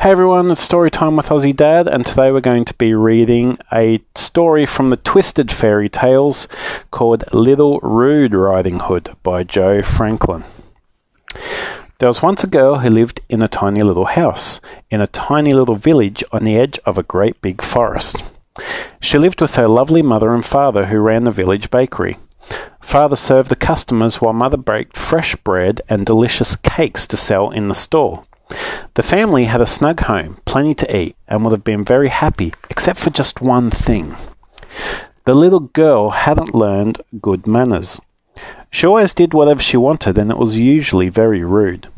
Hey everyone, it's story time with Aussie Dad, and today we're going to be reading a story from the Twisted Fairy Tales called Little Rude Riding Hood by Joe Franklin. There was once a girl who lived in a tiny little house, in a tiny little village on the edge of a great big forest. She lived with her lovely mother and father, who ran the village bakery. Father served the customers while mother baked fresh bread and delicious cakes to sell in the store. The family had a snug home, plenty to eat, and would have been very happy, except for just one thing. The little girl hadn't learned good manners. She always did whatever she wanted, and it was usually very rude.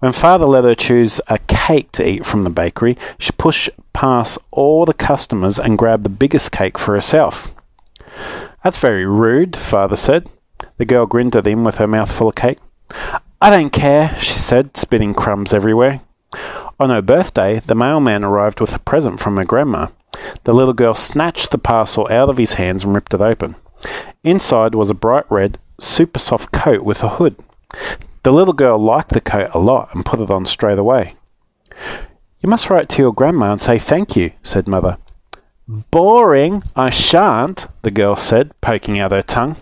When father let her choose a cake to eat from the bakery, she pushed past all the customers and grabbed the biggest cake for herself. That's very rude, father said. The girl grinned at him with her mouth full of cake. I don't care, she said, spitting crumbs everywhere. On her birthday, the mailman arrived with a present from her grandma. The little girl snatched the parcel out of his hands and ripped it open. Inside was a bright red, super soft coat with a hood. The little girl liked the coat a lot and put it on straight away. You must write to your grandma and say thank you, said Mother. Boring, I shan't, the girl said, poking out her tongue.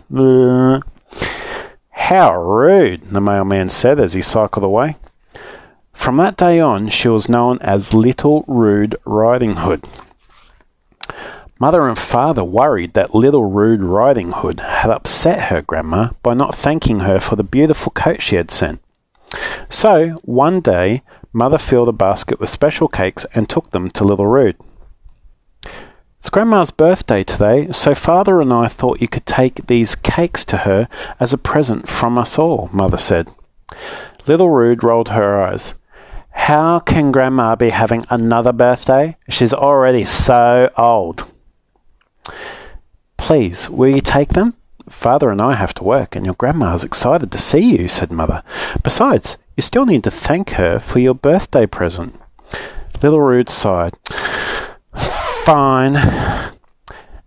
How rude, the mailman said as he cycled away. From that day on, she was known as Little Rude Riding Hood. Mother and father worried that Little Rude Riding Hood had upset her grandma by not thanking her for the beautiful coat she had sent. So, one day, Mother filled a basket with special cakes and took them to Little Rude. It's Grandma's birthday today, so Father and I thought you could take these cakes to her as a present from us all, Mother said. Little Rude rolled her eyes. How can Grandma be having another birthday? She's already so old. Please, will you take them? Father and I have to work, and your grandma is excited to see you, said Mother. Besides, you still need to thank her for your birthday present. Little Rude sighed. Fine.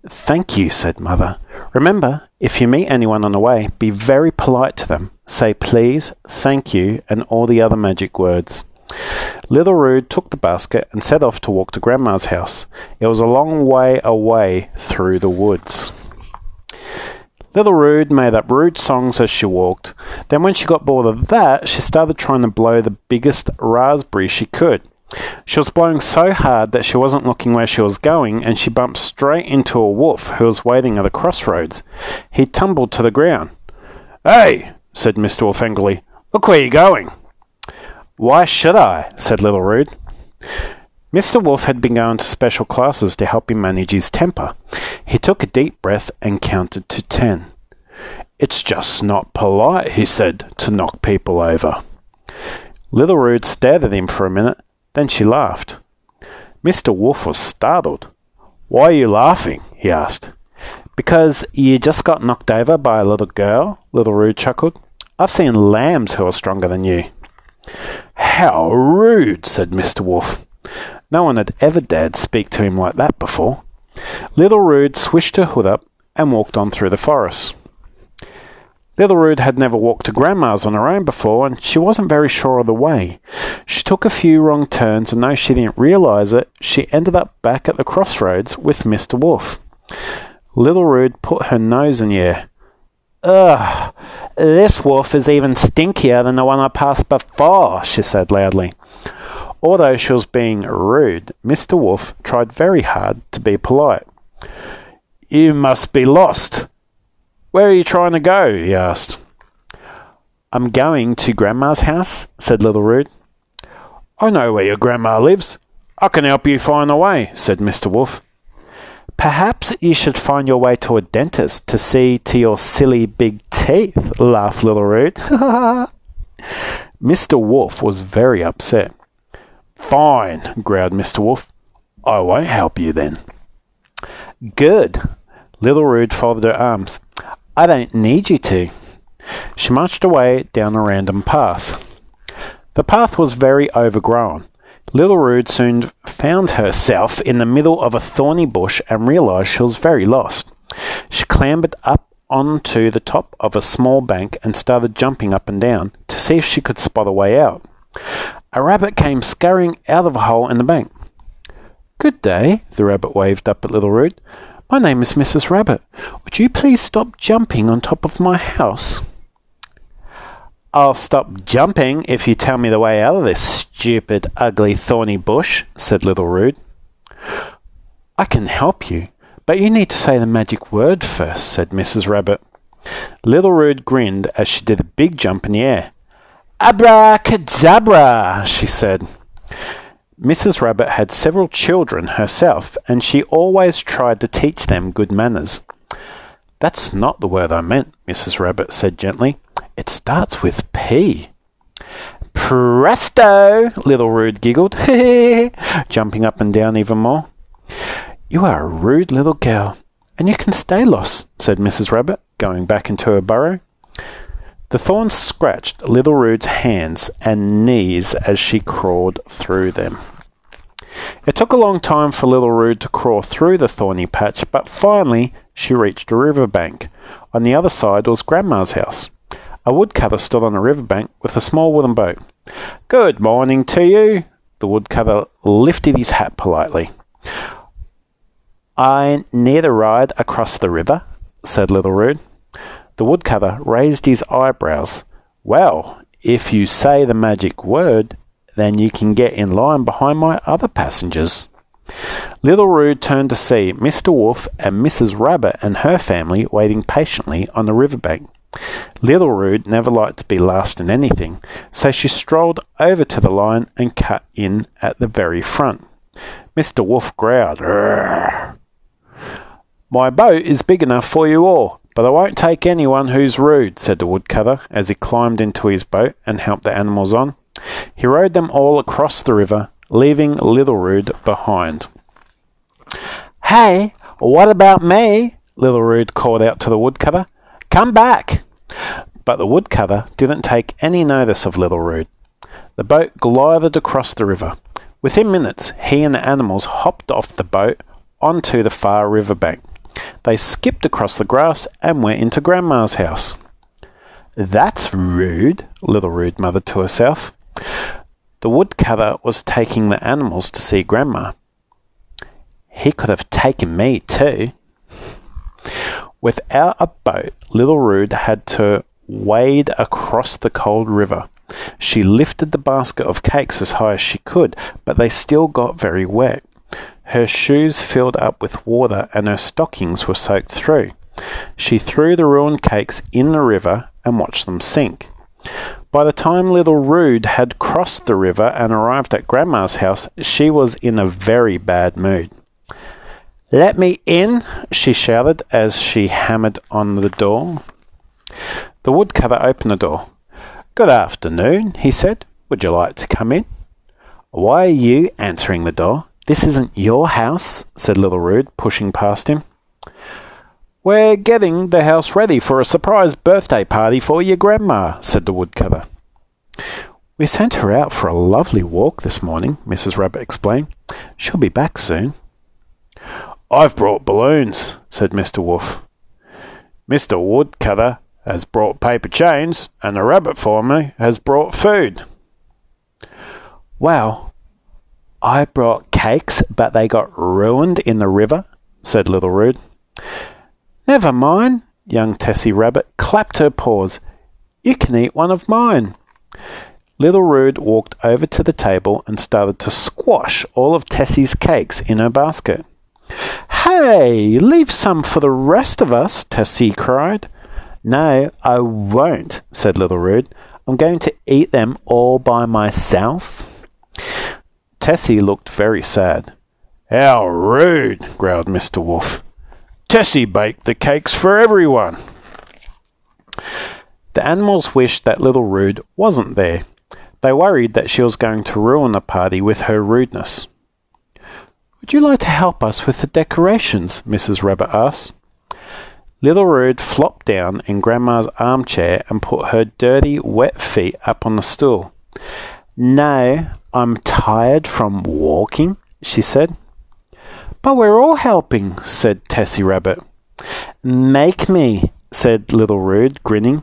Thank you, said Mother. Remember, if you meet anyone on the way, be very polite to them. Say please, thank you, and all the other magic words. Little Rude took the basket and set off to walk to Grandma's house. It was a long way away through the woods. Little Rude made up rude songs as she walked. Then, when she got bored of that, she started trying to blow the biggest raspberry she could. She was blowing so hard that she wasn't looking where she was going, and she bumped straight into a wolf who was waiting at a crossroads. He tumbled to the ground. Hey, said Mr. Wolf angrily, look where you're going. Why should I? said Little Rude. Mr. Wolf had been going to special classes to help him manage his temper. He took a deep breath and counted to ten. It's just not polite, he said, to knock people over. Little Rude stared at him for a minute then she laughed. Mr. Wolf was startled. Why are you laughing? he asked. Because you just got knocked over by a little girl, Little Rude chuckled. I've seen lambs who are stronger than you. How rude, said Mr. Wolf. No one had ever dared speak to him like that before. Little Rude swished her hood up and walked on through the forest. Little Rude had never walked to Grandma's on her own before, and she wasn't very sure of the way. She took a few wrong turns, and though she didn't realize it, she ended up back at the crossroads with Mr. Wolf. Little Rude put her nose in the air. Ugh, this wolf is even stinkier than the one I passed before, she said loudly. Although she was being rude, Mr. Wolf tried very hard to be polite. You must be lost, where are you trying to go? he asked. I'm going to Grandma's house, said Little Rude. I know where your grandma lives. I can help you find the way, said Mr. Wolf. Perhaps you should find your way to a dentist to see to your silly big teeth, laughed Little Rude. Mr. Wolf was very upset. Fine, growled Mr. Wolf. I won't help you then. Good. Little Rude folded her arms. I don't need you to. She marched away down a random path. The path was very overgrown. Little Rude soon found herself in the middle of a thorny bush and realized she was very lost. She clambered up onto the top of a small bank and started jumping up and down to see if she could spot a way out. A rabbit came scurrying out of a hole in the bank. Good day, the rabbit waved up at Little Rude. My name is Mrs. Rabbit. Would you please stop jumping on top of my house? I'll stop jumping if you tell me the way out of this stupid, ugly, thorny bush, said Little Rude. I can help you, but you need to say the magic word first, said Mrs. Rabbit. Little Rude grinned as she did a big jump in the air. Abracadabra, she said. Mrs. Rabbit had several children herself, and she always tried to teach them good manners. That's not the word I meant, Mrs. Rabbit said gently. It starts with P. Presto! Little Rude giggled, jumping up and down even more. You are a rude little girl, and you can stay lost, said Mrs. Rabbit, going back into her burrow. The thorns scratched Little Rude's hands and knees as she crawled through them. It took a long time for Little Rude to crawl through the thorny patch, but finally she reached a river bank. On the other side was Grandma's house. A woodcutter stood on a river bank with a small wooden boat. Good morning to you. The woodcutter lifted his hat politely. I need a ride across the river, said Little Rude. The woodcutter raised his eyebrows. Well, if you say the magic word, then you can get in line behind my other passengers. Little Rude turned to see Mr. Wolf and Mrs. Rabbit and her family waiting patiently on the river bank. Little Rude never liked to be last in anything, so she strolled over to the line and cut in at the very front. Mr. Wolf growled, Rrr. My boat is big enough for you all, but I won't take anyone who's rude, said the woodcutter as he climbed into his boat and helped the animals on. He rowed them all across the river, leaving Little Rude behind. Hey, what about me? Little Rude called out to the woodcutter. Come back! But the woodcutter didn't take any notice of Little Rude. The boat glided across the river. Within minutes, he and the animals hopped off the boat onto the far river bank. They skipped across the grass and went into Grandma's house. That's rude, Little Rude muttered to herself. The woodcutter was taking the animals to see Grandma. He could have taken me too. Without a boat, Little Rude had to wade across the cold river. She lifted the basket of cakes as high as she could, but they still got very wet. Her shoes filled up with water and her stockings were soaked through. She threw the ruined cakes in the river and watched them sink. By the time little Rude had crossed the river and arrived at Grandma's house, she was in a very bad mood. Let me in, she shouted as she hammered on the door. The woodcutter opened the door. Good afternoon, he said. Would you like to come in? Why are you answering the door? This isn't your house, said Little Rude, pushing past him. We're getting the house ready for a surprise birthday party for your grandma, said the woodcutter. We sent her out for a lovely walk this morning, Mrs. Rabbit explained. She'll be back soon. I've brought balloons, said Mr. Wolf. Mr. Woodcutter has brought paper chains, and the rabbit family has brought food. Well, I brought cakes, but they got ruined in the river, said Little Rude. Never mind, young Tessie Rabbit clapped her paws. You can eat one of mine. Little Rude walked over to the table and started to squash all of Tessie's cakes in her basket. Hey, leave some for the rest of us, Tessie cried. No, I won't, said Little Rude. I'm going to eat them all by myself. Tessie looked very sad. How rude, growled Mr. Wolf. Tessie baked the cakes for everyone. The animals wished that little Rude wasn't there. They worried that she was going to ruin the party with her rudeness. Would you like to help us with the decorations? Mrs. Rabbit asked. Little Rude flopped down in Grandma's armchair and put her dirty, wet feet up on the stool. No, I'm tired from walking, she said. But we're all helping, said Tessie Rabbit. Make me, said Little Rude, grinning.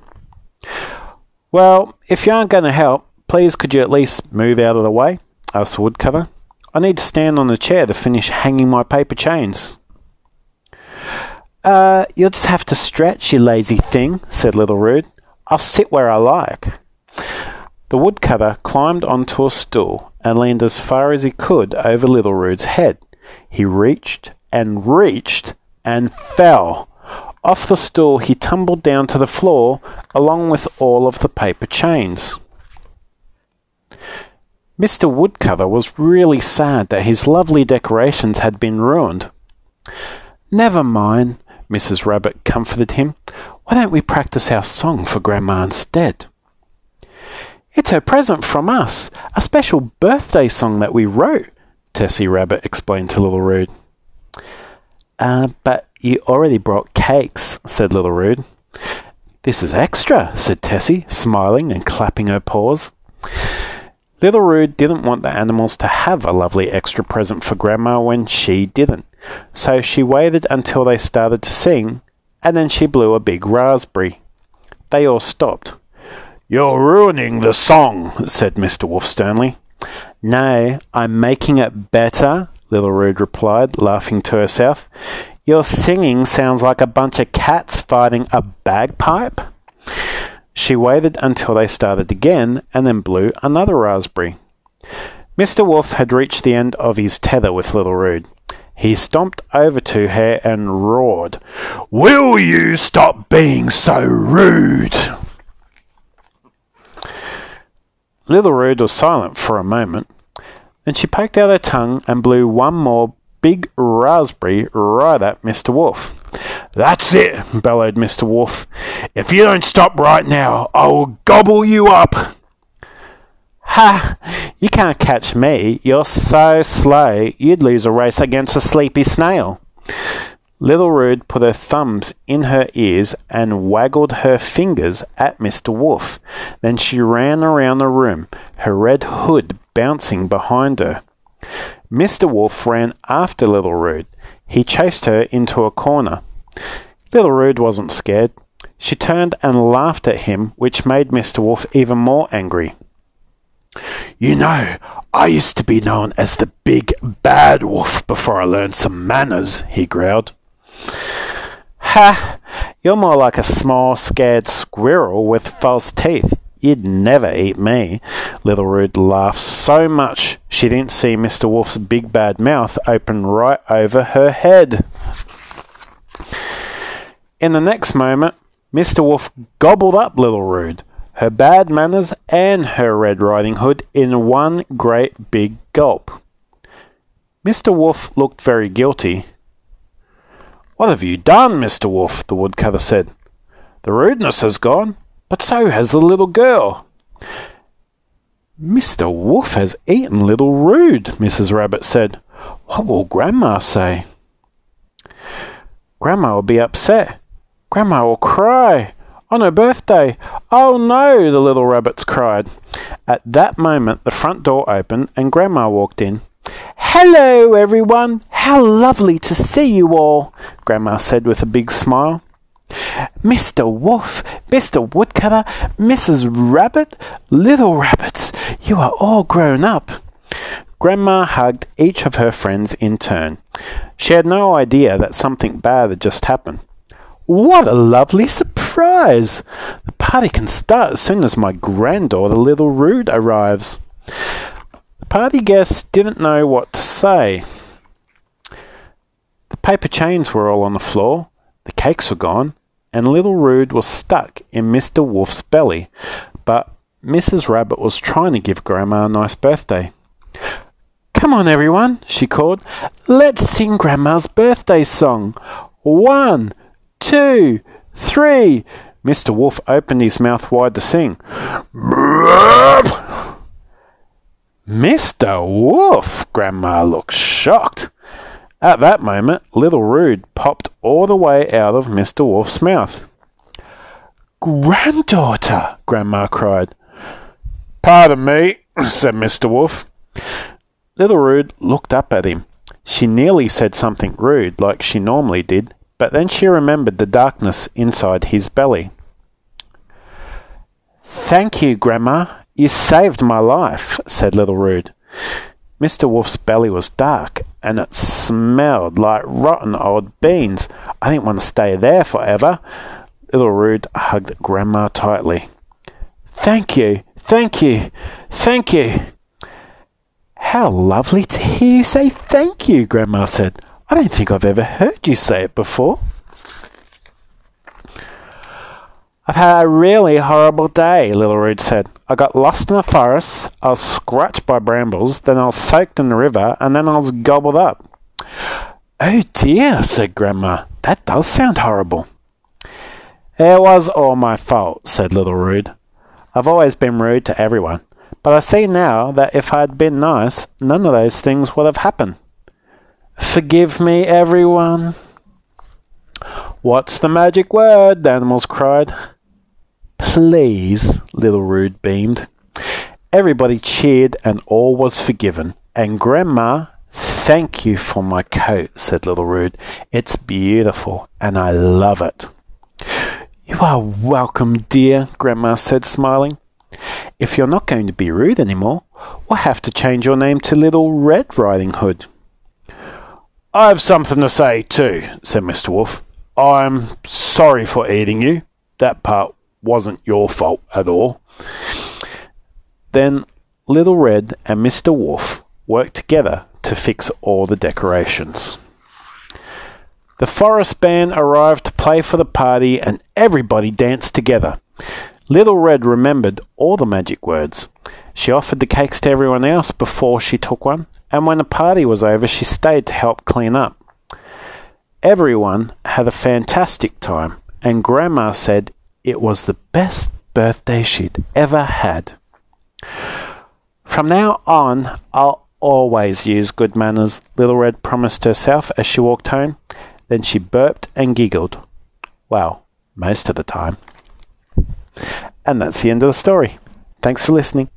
Well, if you aren't going to help, Please, could you at least move out of the way? asked the woodcutter. I need to stand on the chair to finish hanging my paper chains. Uh, you'll just have to stretch, you lazy thing, said Little Rude. I'll sit where I like. The woodcutter climbed onto a stool and leaned as far as he could over Little Rude's head. He reached and reached and fell. Off the stool he tumbled down to the floor along with all of the paper chains. Mr. Woodcutter was really sad that his lovely decorations had been ruined. Never mind, Mrs. Rabbit comforted him. Why don't we practice our song for Grandma instead? It's her present from us, a special birthday song that we wrote, Tessie Rabbit explained to Little Rude. Uh, but you already brought cakes, said Little Rude. This is extra, said Tessie, smiling and clapping her paws. Little Rude didn't want the animals to have a lovely extra present for Grandma when she didn't, so she waited until they started to sing, and then she blew a big raspberry. They all stopped. You're ruining the song, said Mr. Wolf sternly. No, I'm making it better, Little Rude replied, laughing to herself. Your singing sounds like a bunch of cats fighting a bagpipe. She waited until they started again and then blew another raspberry. Mr. Wolf had reached the end of his tether with Little Rude. He stomped over to her and roared, Will you stop being so rude? Little Rude was silent for a moment. Then she poked out her tongue and blew one more big raspberry right at Mr. Wolf. That's it, bellowed Mr. Wolf. If you don't stop right now, I will gobble you up. Ha! You can't catch me. You're so slow, you'd lose a race against a sleepy snail. Little Rude put her thumbs in her ears and waggled her fingers at Mr. Wolf. Then she ran around the room, her red hood bouncing behind her. Mr. Wolf ran after Little Rude. He chased her into a corner. Little Rude wasn't scared. She turned and laughed at him, which made Mr. Wolf even more angry. You know, I used to be known as the big bad wolf before I learned some manners, he growled. Ha! You're more like a small, scared squirrel with false teeth. You'd never eat me. Little Rude laughed so much she didn't see Mr. Wolf's big bad mouth open right over her head. In the next moment, Mr. Wolf gobbled up Little Rude, her bad manners, and her Red Riding Hood in one great big gulp. Mr. Wolf looked very guilty what have you done, Mr. Wolf? the woodcutter said. The rudeness has gone, but so has the little girl. Mr. Wolf has eaten Little Rude, Mrs. Rabbit said. What will Grandma say? Grandma will be upset. Grandma will cry. On her birthday. Oh no, the little rabbits cried. At that moment, the front door opened and Grandma walked in. Hello, everyone. How lovely to see you all, Grandma said with a big smile. Mr. Wolf, Mr. Woodcutter, Mrs. Rabbit, little rabbits, you are all grown up. Grandma hugged each of her friends in turn. She had no idea that something bad had just happened. What a lovely surprise! The party can start as soon as my granddaughter, Little Rude, arrives. The party guests didn't know what to say. The paper chains were all on the floor, the cakes were gone, and Little Rude was stuck in Mr. Wolf's belly, but Mrs. Rabbit was trying to give Grandma a nice birthday. Come on, everyone, she called. Let's sing Grandma's birthday song. One, two, three. Mr. Wolf opened his mouth wide to sing. Mr. Wolf! Grandma looked shocked. At that moment, Little Rude popped all the way out of Mr. Wolf's mouth. Granddaughter! Grandma cried. Pardon me, said Mr. Wolf. Little Rude looked up at him. She nearly said something rude, like she normally did, but then she remembered the darkness inside his belly. Thank you, Grandma. You saved my life, said Little Rude. Mr. Wolf's belly was dark, and it smelled like rotten old beans. I didn't want to stay there forever. Little Rude hugged Grandma tightly. Thank you, thank you, thank you. How lovely to hear you say thank you, Grandma said. I don't think I've ever heard you say it before. I've had a really horrible day, Little Rude said. I got lost in the forest, I was scratched by brambles, then I was soaked in the river, and then I was gobbled up. Oh dear, said Grandma. That does sound horrible. It was all my fault, said Little Rude. I've always been rude to everyone, but I see now that if I'd been nice, none of those things would have happened. Forgive me, everyone. What's the magic word? the animals cried. Please, Little Rude beamed. Everybody cheered and all was forgiven. And Grandma, thank you for my coat, said Little Rude. It's beautiful and I love it. You are welcome, dear, Grandma said, smiling. If you're not going to be rude anymore, we'll have to change your name to Little Red Riding Hood. I've something to say, too, said Mr. Wolf. I'm sorry for eating you. That part wasn't your fault at all. Then Little Red and Mr. Wolf worked together to fix all the decorations. The forest band arrived to play for the party and everybody danced together. Little Red remembered all the magic words. She offered the cakes to everyone else before she took one, and when the party was over, she stayed to help clean up. Everyone had a fantastic time, and Grandma said it was the best birthday she'd ever had. From now on, I'll always use good manners, Little Red promised herself as she walked home. Then she burped and giggled. Well, most of the time. And that's the end of the story. Thanks for listening.